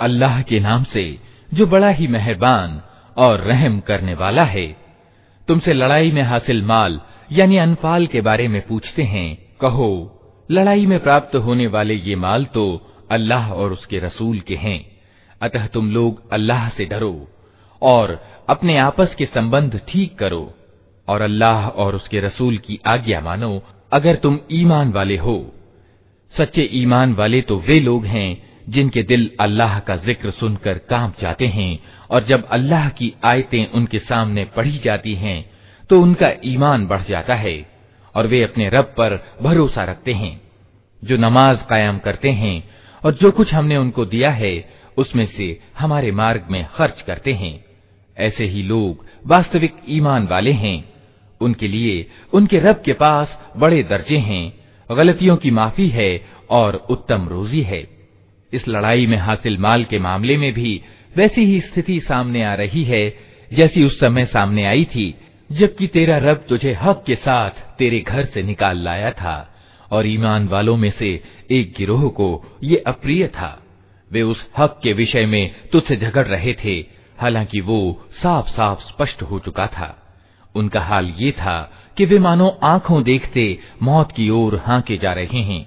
अल्लाह के नाम से जो बड़ा ही मेहरबान और रहम करने वाला है तुमसे लड़ाई में हासिल माल यानी अनफाल के बारे में पूछते हैं कहो लड़ाई में प्राप्त होने वाले ये माल तो अल्लाह और उसके रसूल के हैं अतः तुम लोग अल्लाह से डरो और अपने आपस के संबंध ठीक करो और अल्लाह और उसके रसूल की आज्ञा मानो, अगर तुम ईमान वाले हो। सच्चे ईमान वाले तो वे लोग हैं जिनके दिल अल्लाह का ज़िक्र सुनकर काँप जाते हैं और जब अल्लाह की आयतें उनके सामने पढ़ी जाती हैं तो उनका ईमान बढ़ जाता है और वे अपने रब पर भरोसा रखते हैं, जो नमाज़ कायम करते हैं और जो कुछ हमने उनको दिया है, उसमें से हमारे मार्ग में खर्च करते हैं। ऐसे ही लोग वास्तविक ईमान वाले हैं। उनके लिए उनके रब के पास बड़े दर्जे हैं, गलतियों की माफ़ी है और उत्तम रोजी है। इस लड़ाई में हासिल माल के मामले में भी वैसी ही स्थिति सामने आ रही है, जैसी उस समय सामने आई थी, जबकि तेरा रब तुझे हक के साथ तेरे घर से निकाल लाया था, और ईमान वालों में से एक गिरोह को ये अप्रिय था। वे उस हक के विषय में तुझसे झगड़ रहे थे हालांकि वो साफ साफ स्पष्ट हो चुका था उनका हाल ये था कि वे मानो आंखों देखते मौत की ओर हांके जा रहे हैं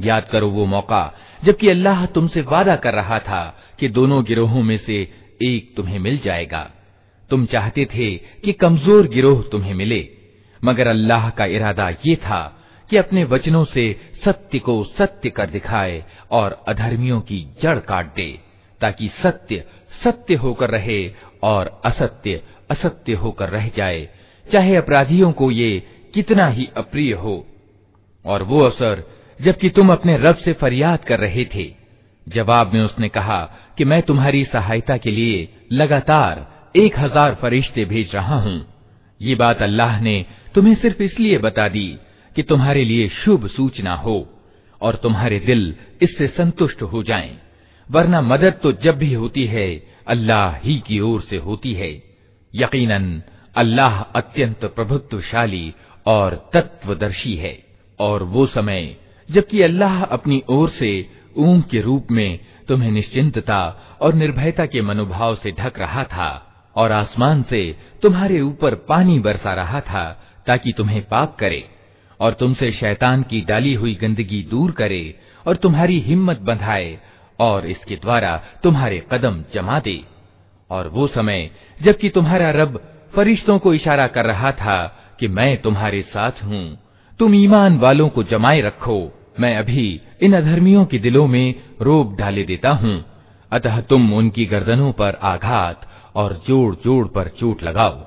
याद करो वो मौका जबकि अल्लाह तुमसे वादा कर रहा था कि दोनों गिरोहों में से एक तुम्हें मिल जाएगा। तुम चाहते थे कि कमज़ोर गिरोह तुम्हें मिले, मगर अल्लाह का इरादा ये था कि अपने वचनों से सत्य को सत्य कर दिखाए और अधर्मियों की जड़ काट दे, ताकि सत्य सत्य होकर रहे और असत्य असत्य होकर रह जाए। चाहे अपराधियों को ये कितना ही अप्रिय हो। और वो अवसर जबकि तुम अपने रब से फरियाद कर रहे थे जवाब में उसने कहा कि मैं तुम्हारी सहायता के लिए लगातार एक हज़ार फरिश्ते भेज रहा हूँ ये बात अल्लाह ने तुम्हें सिर्फ़ इसलिए बता दी कि तुम्हारे लिए शुभ सूचना हो और तुम्हारे दिल इससे संतुष्ट हो जाएँ। वरना मदद तो जब भी होती है, अल्लाह ही की ओर से होती है यकीनन, अल्लाह अत्यंत प्रभुत्वशाली और तत्वदर्शी है और वो समय जबकि अल्लाह अपनी ओर से ऊंग के रूप में तुम्हें निश्चिंतता और निर्भयता के मनोभाव से ढक रहा था, और आसमान से तुम्हारे ऊपर पानी बरसा रहा था ताकि तुम्हें पाक करे, और तुमसे शैतान की डाली हुई गंदगी दूर करे और तुम्हारी हिम्मत बंधाए और इसके द्वारा तुम्हारे कदम जमा दे। और वो समय, जबकि तुम्हारा रब फरिश्तों को इशारा कर रहा था कि मैं तुम्हारे साथ हूँ, तुम ईमान वालों को जमाए रखो मैं अभी इन अधर्मियों के दिलों में रोग डाले देता हूँ अतः तुम उनकी गर्दनों पर आघात और जोड़ जोड़ पर चोट लगाओ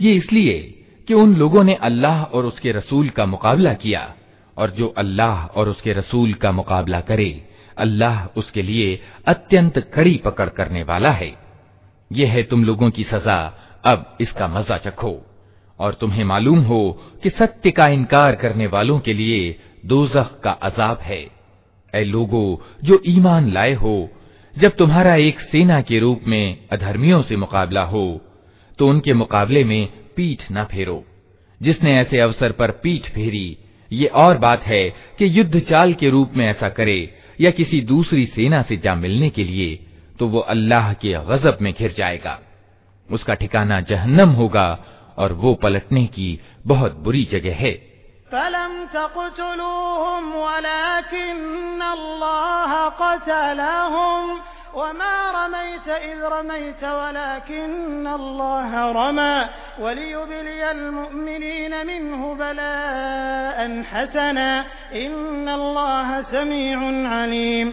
ये इसलिए कि उन लोगों ने अल्लाह और उसके रसूल का मुकाबला किया और जो अल्लाह और उसके रसूल का मुकाबला करे अल्लाह उसके लिए अत्यंत कड़ी पकड़ करने वाला है यह है तुम लोगों की सजा अब इसका मजा चखो और तुम्हें मालूम हो कि सत्य का इनकार करने वालों के लिए दोजख का अजाब है। ऐ लोगो, जो ईमान लाए हो, जब तुम्हारा एक सेना के रूप में अधर्मियों से मुकाबला हो तो उनके मुकाबले में पीठ न फेरो। जिसने ऐसे अवसर पर पीठ फेरी, ये और बात है कि युद्ध चाल के रूप में ऐसा करे, या किसी दूसरी सेना से जा मिलने के लिए तो वो अल्लाह के गजब में घिर जाएगा। उसका ठिकाना जहन्नम होगा और वो पलटने की बहुत बुरी जगह है फलम तकतलूहुम वलाकिन अल्लाह कतलहुम वमा रमैत इज़ रमैत वलाकिन अल्लाह रमा वलियुबलियल मुमिनीन मिन्हु बलाअन हसना इन्न अल्लाह समीउन अलीम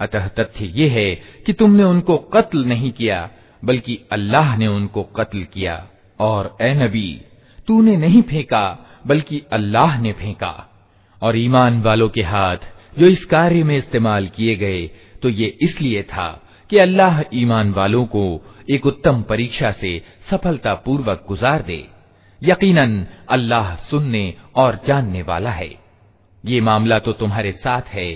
अतः तथ्य ये है कि तुमने उनको कत्ल नहीं किया, बल्कि अल्लाह ने उनको कत्ल किया। और ए नबी, तूने नहीं फेंका, बल्कि अल्लाह ने फेंका। और ईमान वालों के हाथ, जो इस कार्य में इस्तेमाल किए गए तो ये इसलिए था कि अल्लाह ईमान वालों को एक उत्तम परीक्षा से सफलता पूर्वक गुजार दे। यकीनन, अल्लाह सुनने और जानने वाला है। ये मामला तो तुम्हारे साथ है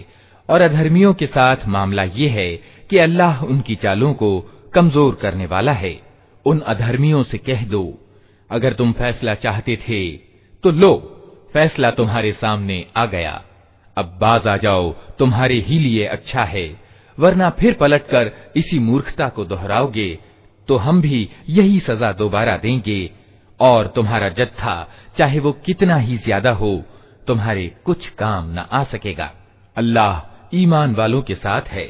और अधर्मियों के साथ मामला ये है कि अल्लाह उनकी चालों को कमज़ोर करने वाला है। उन अधर्मियों से कह दो, अगर तुम फैसला चाहते थे तो लो, फैसला तुम्हारे सामने आ गया। अब बाज आ जाओ, तुम्हारे ही लिए अच्छा है, वरना फिर पलटकर इसी मूर्खता को दोहराओगे तो हम भी यही सजा दोबारा देंगे। और तुम्हारा जत्था, चाहे वो कितना ही ज़्यादा हो, तुम्हारे कुछ काम न आ सकेगा। अल्लाह ईमान वालों के साथ है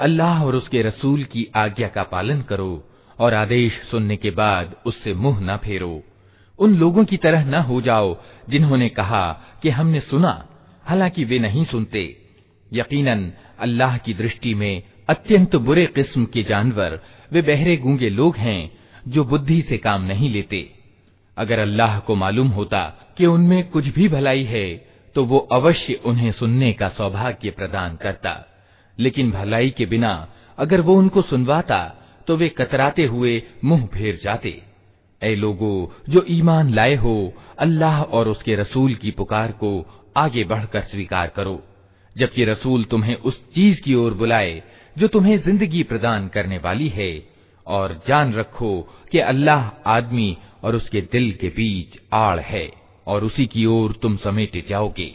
अल्लाह और उसके रसूल की आज्ञा का पालन करो और आदेश सुनने के बाद उससे मुँह न फेरो। उन लोगों की तरह न हो जाओ जिन्होंने कहा कि हमने सुना, हालाँकि वे नहीं सुनते। यकीनन, अल्लाह की दृष्टि में अत्यंत बुरे किस्म के जानवर, वे बहरे गूँगे लोग हैं जो बुद्धि से काम नहीं लेते। अगर अल्लाह को मालूम होता कि उनमें कुछ भी भलाई है तो वो अवश्य उन्हें सुनने का सौभाग्य प्रदान करता। लेकिन भलाई के बिना अगर वो उनको सुनवाता तो वे कतराते हुए मुँह फेर जाते। ऐ लोगो, जो ईमान लाए हो, अल्लाह और उसके रसूल की पुकार को आगे बढ़कर स्वीकार करो, जबकि रसूल तुम्हें उस चीज़ की ओर बुलाए, जो तुम्हें ज़िंदगी प्रदान करने वाली है, और जान रखो कि अल्लाह आदमी और उसके दिल के बीच आड़ है, और उसी की ओर तुम समेटे जाओगे।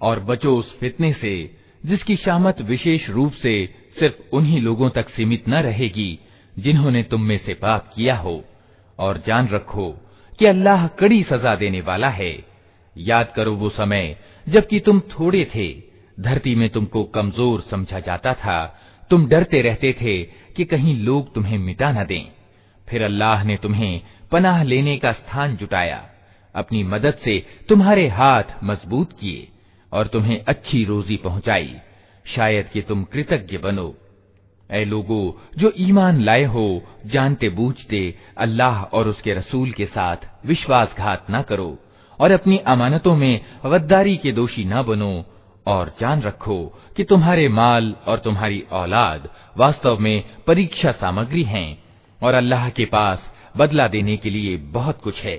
और बचो उस फितने से जिसकी शामत विशेष रूप से सिर्फ उन्हीं लोगों तक सीमित न रहेगी जिन्होंने तुम में से पाप किया हो और जान रखो कि अल्लाह कड़ी सजा देने वाला है याद करो वो समय जबकि तुम थोड़े थे धरती में तुमको कमजोर समझा जाता था तुम डरते रहते थे कि कहीं लोग तुम्हें मिटा न दें। फिर अल्लाह ने तुम्हें पनाह लेने का स्थान जुटाया। अपनी मदद से तुम्हारे हाथ मज़बूत किए और तुम्हें अच्छी रोजी पहुंचाई। शायद कि तुम कृतज्ञ बनो। ऐ लोगो, जो ईमान लाए हो, जानते बूझते अल्लाह और उसके रसूल के साथ विश्वासघात न करो और अपनी अमानतों में गद्दारी के दोषी न बनो। और जान रखो कि तुम्हारे माल और तुम्हारी औलाद वास्तव में परीक्षा सामग्री हैं और अल्लाह के पास बदला देने के लिए बहुत कुछ है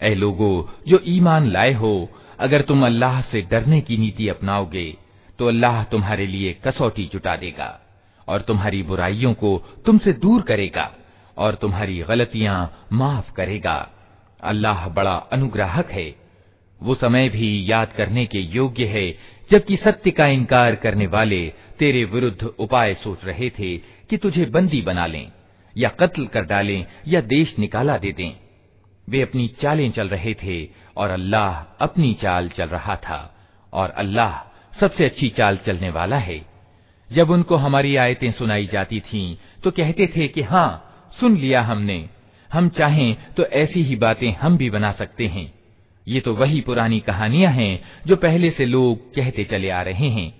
ऐ लोगो, जो ईमान लाए हो, अगर तुम अल्लाह से डरने की नीति अपनाओगे तो अल्लाह तुम्हारे लिए कसौटी जुटा देगा, और तुम्हारी बुराइयों को तुमसे दूर करेगा, और तुम्हारी गलतियाँ माफ़ करेगा। अल्लाह बड़ा अनुग्राहक है। वो समय भी याद करने के योग्य है, जबकि सत्य का इनकार करने वाले तेरे विरुद्ध उपाय सोच रहे थे कि तुझे बंदी बना लें, या कत्ल कर डालें, या देश निकाला दे दें। वे अपनी चालें चल रहे थे और अल्लाह अपनी चाल चल रहा था। और अल्लाह सबसे अच्छी चाल चलने वाला है। जब उनको हमारी आयतें सुनाई जाती थीं तो कहते थे कि हाँ सुन लिया हमने। हम चाहें तो ऐसी ही बातें हम भी बना सकते हैं। ये तो वही पुरानी कहानियाँ हैं जो पहले से लोग कहते चले आ रहे हैं।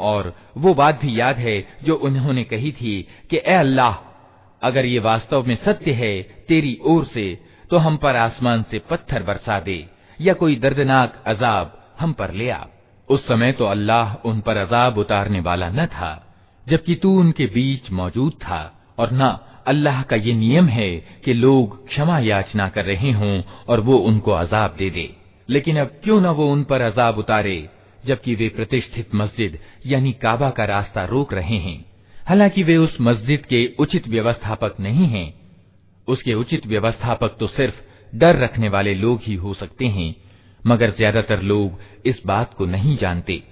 और वो बात भी याद है जो उन्होंने कही थी कि, ए अल्लाह, अगर ये वास्तव में सत्य है तेरी ओर से तो हम पर आसमान से पत्थर बरसा दे, या कोई दर्दनाक अजाब हम पर ले आ। उस समय तो अल्लाह उन पर अजाब उतारने वाला न था, जबकि तू उनके बीच मौजूद था, और न अल्लाह का ये नियम है कि लोग क्षमा याचना कर रहे हों और वो उनको अजाब दे दे। लेकिन अब क्यों न वो उन पर अजाब उतारे? जबकि वे प्रतिष्ठित मस्जिद, यानी काबा का रास्ता रोक रहे हैं। हालाँकि वे उस मस्जिद के उचित व्यवस्थापक नहीं हैं। उसके उचित व्यवस्थापक तो सिर्फ़ डर रखने वाले लोग ही हो सकते हैं, मगर ज़्यादातर लोग इस बात को नहीं जानते।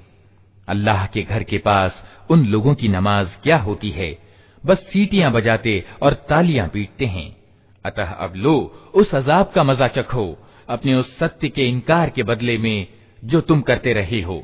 अल्लाह के घर के पास उन लोगों की नमाज़ क्या होती है? बस सीटियाँ बजाते और तालियाँ पीटते हैं। अतः अब लो, उस अजाब का मज़ा चखो। अपने उस सत्य के इनकार के बदले में जो तुम करते रहे हो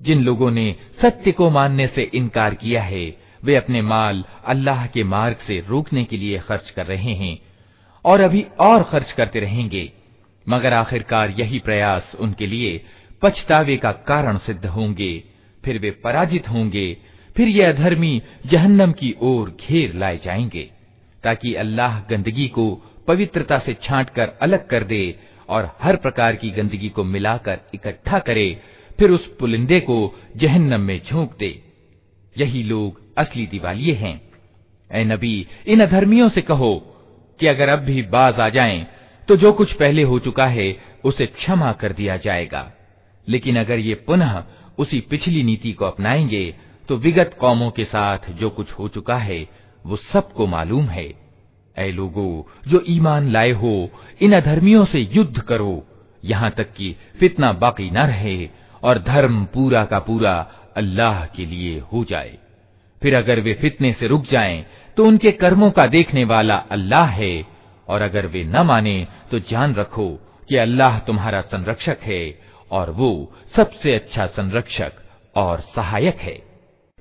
जिन लोगों ने सत्य को मानने से इनकार किया है वे अपने माल अल्लाह के मार्ग से रोकने के लिए खर्च कर रहे हैं और अभी और खर्च करते रहेंगे मगर आखिरकार यही प्रयास उनके लिए पछतावे का कारण सिद्ध होंगे फिर वे पराजित होंगे फिर ये अधर्मी जहन्नम की ओर घेर लाए जाएंगे ताकि अल्लाह गंदगी को पवित्रता से छांट कर अलग कर दे और हर प्रकार की गंदगी को मिलाकर इकट्ठा करे फिर उस पुलिंदे को जहन्नम में झोंक दे। यही लोग असली दिवालिये हैं। ए नबी इन अधर्मियों से कहो कि अगर अब भी बाज आ जाएँ, तो जो कुछ पहले हो चुका है उसे क्षमा कर दिया जाएगा। लेकिन अगर ये पुनः उसी पिछली नीति को अपनाएँगे तो विगत कौमों के साथ जो कुछ हो चुका है वो सबको मालूम है। ऐ लोगो जो ईमान लाए हो इन अधर्मियों से युद्ध करो। यहाँ तक कि फितना बाकी न रहे और धर्म पूरा का पूरा अल्लाह के लिए हो जाए। फिर अगर वे फितने से रुक जाएँ, तो उनके कर्मों का देखने वाला अल्लाह है। और अगर वे न माने तो जान रखो कि अल्लाह तुम्हारा संरक्षक है और वो सबसे अच्छा संरक्षक और सहायक है।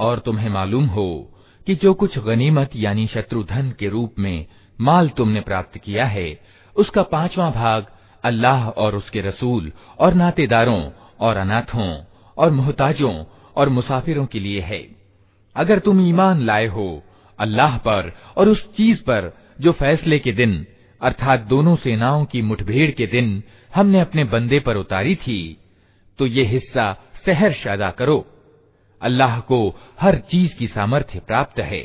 और तुम्हें मालूम हो कि जो कुछ गनीमत यानी शत्रुधन के रूप में माल तुमने प्राप्त किया है उसका पांचवा भाग अल्लाह और उसके रसूल और नातेदारों और अनाथों और मोहताजों और मुसाफिरों के लिए है अगर तुम ईमान लाए हो अल्लाह पर और उस चीज़ पर जो फैसले के दिन, अर्थात दोनों सेनाओं की मुठभेड़ के दिन, हमने अपने बंदे पर उतारी थी तो ये हिस्सा सहर शादा करो। अल्लाह को हर चीज़ की सामर्थ्य प्राप्त है।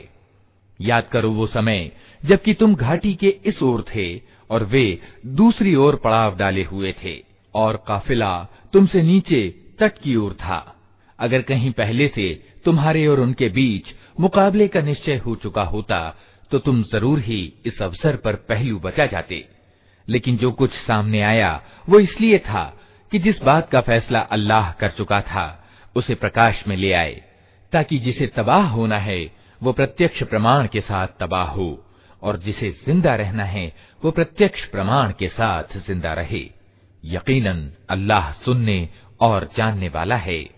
याद करो वो समय, जबकि तुम घाटी के इस ओर थे और वे दूसरी ओर पड़ाव डाले हुए थे, और काफिला तुमसे नीचे तट की ओर था। अगर कहीं पहले से तुम्हारे और उनके बीच मुकाबले का निश्चय हो चुका होता तो तुम ज़रूर ही इस अवसर पर पहलू बचा जाते। लेकिन जो कुछ सामने आया, वो इसलिए था कि जिस बात का फैसला अल्लाह कर चुका था, उसे प्रकाश में ले आए, ताकि जिसे तबाह होना है, वो प्रत्यक्ष प्रमाण के साथ तबाह हो, और जिसे ज़िंदा रहना है, वो प्रत्यक्ष प्रमाण के साथ ज़िंदा रहे। यकीनन, अल्लाह सुनने और जानने वाला है।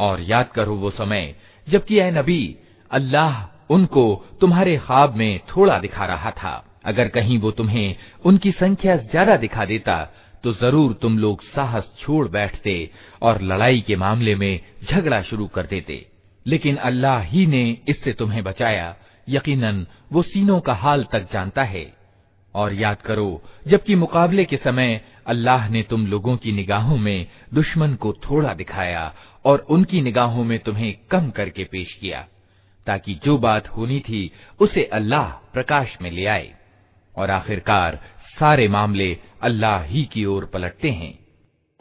और याद करो वो समय जबकि ए नबी अल्लाह उनको तुम्हारे ख्वाब में थोड़ा दिखा रहा था अगर कहीं वो तुम्हें उनकी संख्या ज्यादा दिखा देता तो जरूर तुम लोग साहस छोड़ बैठते और लड़ाई के मामले में झगड़ा शुरू कर देते लेकिन अल्लाह ही ने इससे तुम्हें बचाया। यकीनन, वो सीनों का हाल तक जानता है। और याद करो, जबकि मुकाबले के समय अल्लाह ने तुम लोगों की निगाहों में दुश्मन को थोड़ा दिखाया और उनकी निगाहों में तुम्हें कम करके पेश किया, ताकि जो बात होनी थी उसे अल्लाह प्रकाश में ले आए। और आखिरकार सारे मामले अल्लाह ही की ओर पलटते हैं।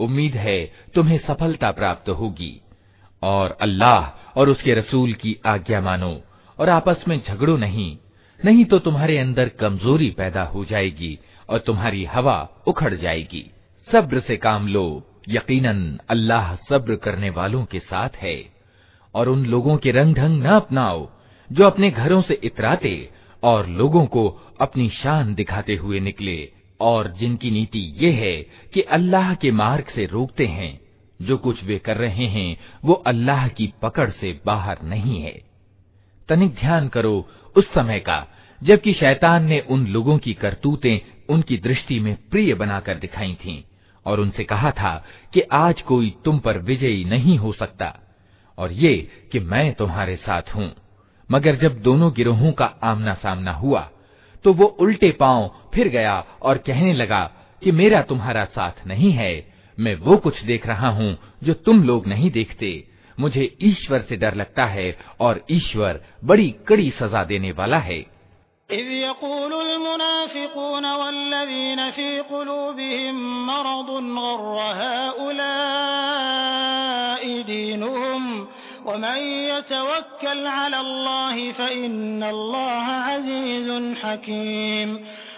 उम्मीद है तुम्हें सफलता प्राप्त होगी। और अल्लाह और उसके रसूल की आज्ञा मानो और आपस में झगड़ो नहीं। नहीं तो तुम्हारे अंदर कमज़ोरी पैदा हो जाएगी और तुम्हारी हवा उखड़ जाएगी। सब्र से काम लो। यकीनन अल्लाह सब्र करने वालों के साथ है। और उन लोगों के रंग ढंग न अपनाओ जो अपने घरों से इतराते और लोगों को अपनी शान दिखाते हुए निकले। और जिनकी नीति ये है कि अल्लाह के मार्ग से रोकते हैं, जो कुछ वे कर रहे हैं, वो अल्लाह की पकड़ से बाहर नहीं है। तनिक ध्यान करो उस समय का, जबकि शैतान ने उन लोगों की करतूतें उनकी दृष्टि में प्रिय बनाकर दिखाई थीं, और उनसे कहा था कि आज कोई तुम पर विजयी नहीं हो सकता, और ये कि मैं तुम्हारे साथ हूँ। मगर जब दोनों गिरोहों का आमना सामना हुआ तो वो उल्टे पाँव फिर गया और कहने लगा कि मेरा तुम्हारा साथ नहीं है। मैं वो कुछ देख रहा हूँ जो तुम लोग नहीं देखते। मुझे ईश्वर से डर लगता है और ईश्वर बड़ी कड़ी सजा देने वाला है।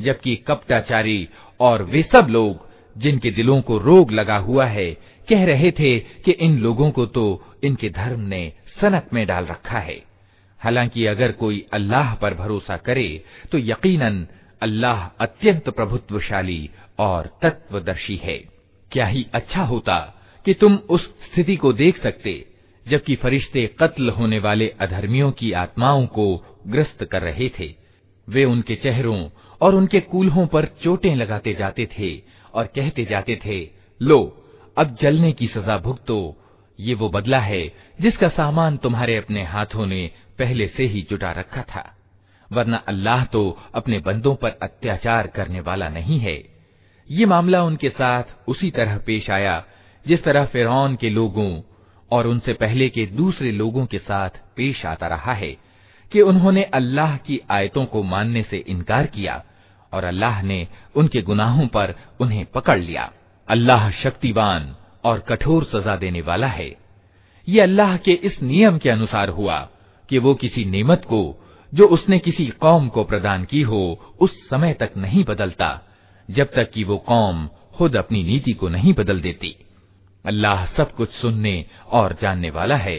जबकि कपटाचारी और वे सब लोग जिनके दिलों को रोग लगा हुआ है कह रहे थे कि इन लोगों को तो इनके धर्म ने सनक में डाल रखा है हालांकि अगर कोई अल्लाह पर भरोसा करे तो यकीनन अल्लाह अत्यंत प्रभुत्वशाली और तत्वदर्शी है क्या ही अच्छा होता कि तुम उस स्थिति को देख सकते, जबकि फरिश्ते कत्ल होने वाले अधर्मियों की आत्माओं को ग्रस्त कर रहे थे। वे उनके चेहरों और उनके कूल्हों पर चोटें लगाते जाते थे और कहते जाते थे, लो, अब जलने की सजा भुगतो। ये वो बदला है जिसका सामान तुम्हारे अपने हाथों ने पहले से ही जुटा रखा था। वरना अल्लाह तो अपने बंदों पर अत्याचार करने वाला नहीं है। ये मामला उनके साथ उसी तरह पेश आया जिस तरह फिरौन के लोगों और उनसे पहले के दूसरे लोगों के साथ पेश आता रहा है कि उन्होंने अल्लाह की आयतों को मानने से इनकार किया और अल्लाह ने उनके गुनाहों पर उन्हें पकड़ लिया। अल्लाह शक्तिवान और कठोर सजा देने वाला है। ये अल्लाह के इस नियम के अनुसार हुआ कि वो किसी नेमत को, जो उसने किसी कौम को प्रदान की हो, उस समय तक नहीं बदलता, जब तक कि वो कौम खुद अपनी नीति को नहीं बदल देती। अल्लाह सब कुछ सुनने और जानने वाला है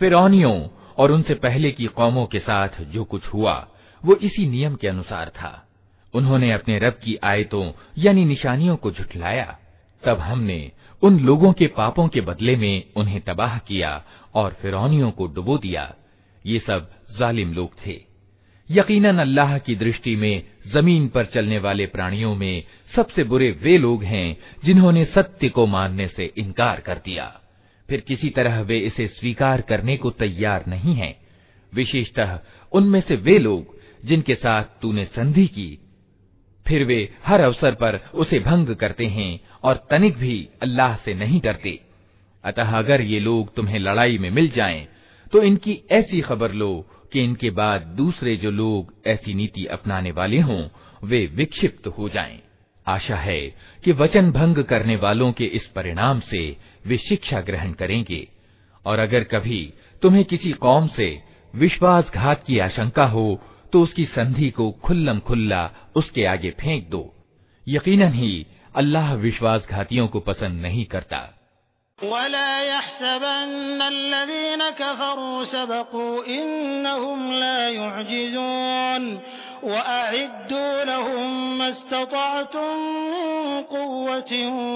फिरौनियों और उनसे पहले की कौमों के साथ जो कुछ हुआ वो इसी नियम के अनुसार था उन्होंने अपने रब की आयतों यानी निशानियों को झुठलाया तब हमने उन लोगों के पापों के बदले में उन्हें तबाह किया और फिरौनियों को डुबो दिया। ये सब जालिम लोग थे। यकीनन अल्लाह की दृष्टि में ज़मीन पर चलने वाले प्राणियों में सबसे बुरे वे लोग हैं जिन्होंने सत्य को मानने से इनकार कर दिया। फिर किसी तरह वे इसे स्वीकार करने को तैयार नहीं हैं। विशेषतः उनमें से वे लोग जिनके साथ तूने संधि की फिर वे हर अवसर पर उसे भंग करते हैं और तनिक भी अल्लाह से नहीं डरते अतः अगर ये लोग तुम्हें लड़ाई में मिल जाएँ, तो इनकी ऐसी खबर लो कि इनके बाद दूसरे जो लोग ऐसी नीति अपनाने वाले हों वे विक्षिप्त हो जाएँ। आशा है कि वचन भंग करने वालों के इस परिणाम से वे शिक्षा ग्रहण करेंगे और अगर कभी तुम्हें किसी कौम से विश्वासघात की आशंका हो तो उसकी संधि को खुल्लम खुल्ला उसके आगे फेंक दो यकीनन ही अल्लाह विश्वासघातियों को पसंद नहीं करता वअइद्दू लहुम मस्ततअतुम मिन कुव्वतिन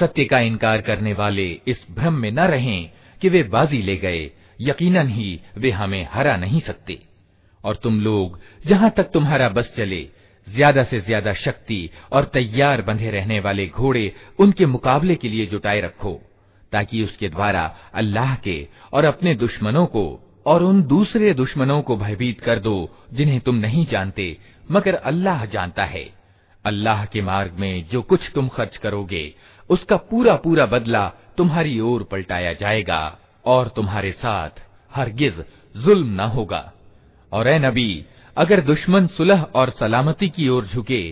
सत्य का इनकार करने वाले इस भ्रम में न रहें कि वे बाजी ले गए। यकीनन ही वे हमें हरा नहीं सकते। और तुम लोग, जहाँ तक तुम्हारा बस चले, ज़्यादा से ज़्यादा शक्ति और तैयार बंधे रहने वाले घोड़े उनके मुकाबले के लिए जुटाए रखो, ताकि उसके द्वारा अल्लाह के और अपने दुश्मनों को और उन दूसरे दुश्मनों को भयभीत कर दो, जिन्हें तुम नहीं जानते, मगर अल्लाह जानता है। अल्लाह के मार्ग में जो कुछ तुम खर्च करोगे उसका पूरा पूरा बदला तुम्हारी ओर पलटाया जाएगा और तुम्हारे साथ हरगिज जुल्म न होगा। और ए नबी, अगर दुश्मन सुलह और सलामती की ओर झुके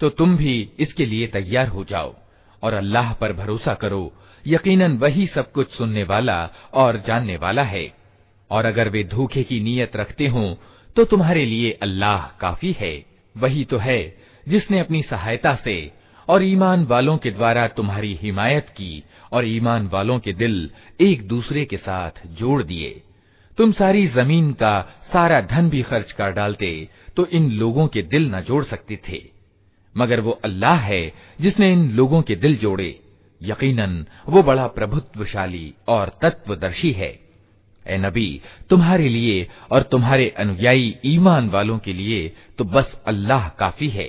तो तुम भी इसके लिए तैयार हो जाओ और अल्लाह पर भरोसा करो। यकीनन वही सब कुछ सुनने वाला और जानने वाला है। और अगर वे धोखे की नीयत रखते हो तो तुम्हारे लिए अल्लाह काफ़ी है। वही तो है जिसने अपनी सहायता से और ईमान वालों के द्वारा तुम्हारी हिमायत की और ईमान वालों के दिल एक दूसरे के साथ जोड़ दिए। तुम सारी ज़मीन का सारा धन भी खर्च कर डालते तो इन लोगों के दिल न जोड़ सकते थे। मगर वो अल्लाह है जिसने इन लोगों के दिल जोड़े। यकीनन, वो बड़ा प्रभुत्वशाली और तत्वदर्शी है। ए नबी, तुम्हारे लिए और तुम्हारे अनुयायी ईमान वालों के लिए तो बस अल्लाह काफ़ी है।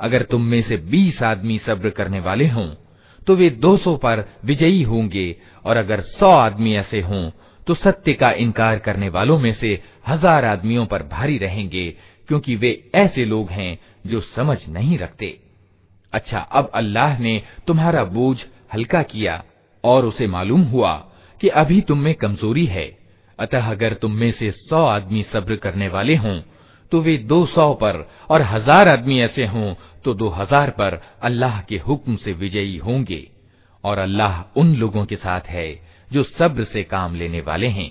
अगर तुम में से बीस आदमी सब्र करने वाले हों तो वे दो सौ पर विजयी होंगे, और अगर सौ आदमी ऐसे हों तो सत्य का इनकार करने वालों में से हज़ार आदमियों पर भारी रहेंगे, क्योंकि वे ऐसे लोग हैं जो समझ नहीं रखते। अच्छा अब अल्लाह ने तुम्हारा बोझ हल्का किया, और उसे मालूम हुआ कि अभी तुम में कमज़ोरी है। अतः अगर तुम में से सौ आदमी सब्र करने वाले हों तो वे दो सौ पर और हज़ार आदमी ऐसे हों तो दो हज़ार पर अल्लाह के हुक्म से विजयी होंगे। और अल्लाह उन लोगों के साथ है, जो सब्र से काम लेने वाले हैं।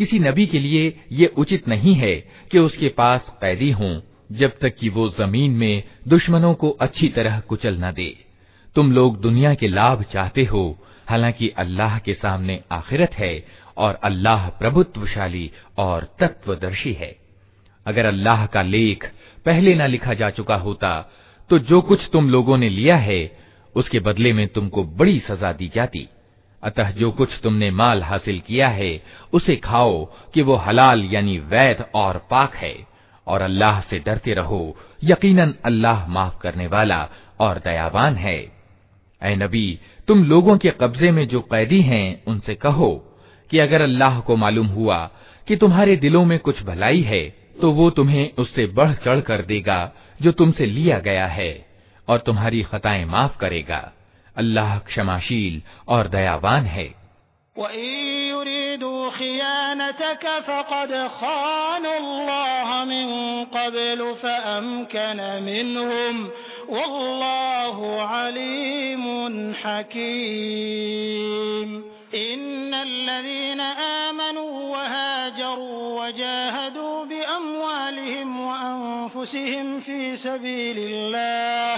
किसी नबी के लिए ये उचित नहीं है कि उसके पास कैदी हों, जब तक कि वो ज़मीन में दुश्मनों को अच्छी तरह कुचल न दे। तुम लोग दुनिया के लाभ चाहते हो, हालाँकि अल्लाह के सामने आखिरत है और अल्लाह प्रभुत्वशाली और तत्वदर्शी है। अगर अल्लाह का लेख पहले ना लिखा जा चुका होता तो जो कुछ तुम लोगों ने लिया है, उसके बदले में तुमको बड़ी सजा दी जाती। अतः जो कुछ तुमने माल हासिल किया है, उसे खाओ कि वो हलाल यानी वैध और पाक है। और अल्लाह से डरते रहो, यकीनन अल्लाह माफ़ करने वाला और दयावान है। ए नबी, तुम लोगों के कब्जे में जो कैदी हैं, उनसे कहो कि अगर अल्लाह को मालूम हुआ कि तुम्हारे दिलों में कुछ भलाई है तो वो तुम्हें उससे बढ़ चढ़ कर देगा जो तुमसे लिया गया है और तुम्हारी खताएँ माफ़ करेगा। अल्लाह क्षमाशील और दयावान है इन्नल्लज़ीन आमनू वहाजरू वजाहदू बिअमवालिहिम वअनफुसिहिम फी सबीलिल्लाह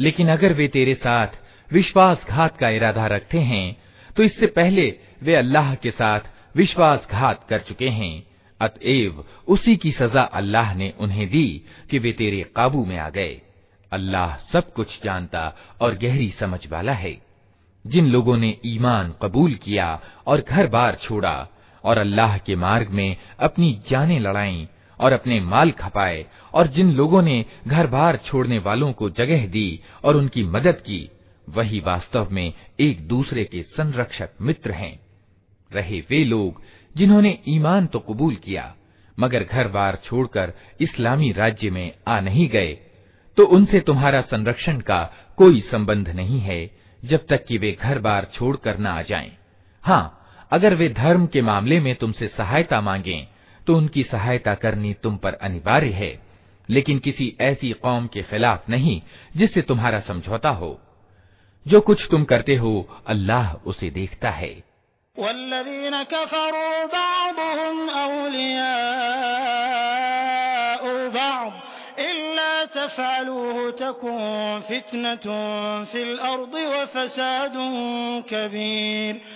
लेकिन अगर वे तेरे साथ विश्वासघात का इरादा रखते हैं तो इससे पहले वे अल्लाह के साथ विश्वासघात कर चुके हैं। अतएव उसी की सजा अल्लाह ने उन्हें दी कि वे तेरे काबू में आ गए। अल्लाह सब कुछ जानता और गहरी समझ वाला है। जिन लोगों ने ईमान कबूल किया और घर बार छोड़ा और अल्लाह के मार्ग में अपनी जानें लड़ाई और अपने माल खपाए और जिन लोगों ने घर बार छोड़ने वालों को जगह दी और उनकी मदद की, वही वास्तव में एक दूसरे के संरक्षक मित्र हैं रहे वे लोग जिन्होंने ईमान तो कबूल किया, मगर घर बार छोड़कर इस्लामी राज्य में आ नहीं गए तो उनसे तुम्हारा संरक्षण का कोई संबंध नहीं है, जब तक कि वे घर बार छोड़कर न आ जाएँ। हाँ अगर वे धर्म के मामले में तुमसे सहायता मांगें तो उनकी सहायता करनी तुम पर अनिवार्य है, लेकिन किसी ऐसी कौम के खिलाफ नहीं जिससे तुम्हारा समझौता हो। जो कुछ तुम करते हो, अल्लाह उसे देखता है। कबीर।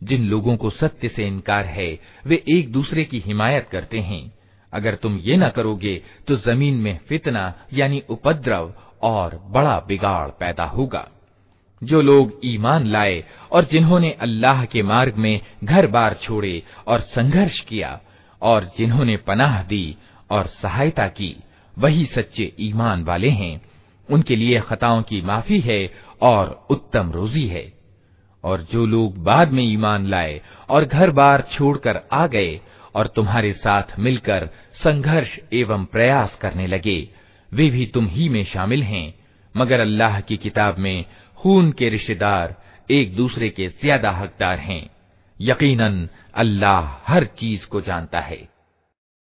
जिन लोगों को सत्य से इनकार है वे एक दूसरे की हिमायत करते हैं अगर तुम ये न करोगे तो जमीन में फितना यानी उपद्रव और बड़ा बिगाड़ पैदा होगा जो लोग ईमान लाए और जिन्होंने अल्लाह के मार्ग में घर बार छोड़े और संघर्ष किया और जिन्होंने पनाह दी और सहायता की, वही सच्चे ईमान वाले हैं। उनके लिए खताओं की माफ़ी है और उत्तम रोजी है। और जो लोग बाद में ईमान लाए और घर बार छोड़कर आ गए और तुम्हारे साथ मिलकर संघर्ष एवं प्रयास करने लगे, वे भी तुम ही में शामिल हैं। मगर अल्लाह की किताब में खून के रिश्तेदार एक दूसरे के ज़्यादा हकदार हैं। यकीनन, अल्लाह हर चीज़ को जानता है।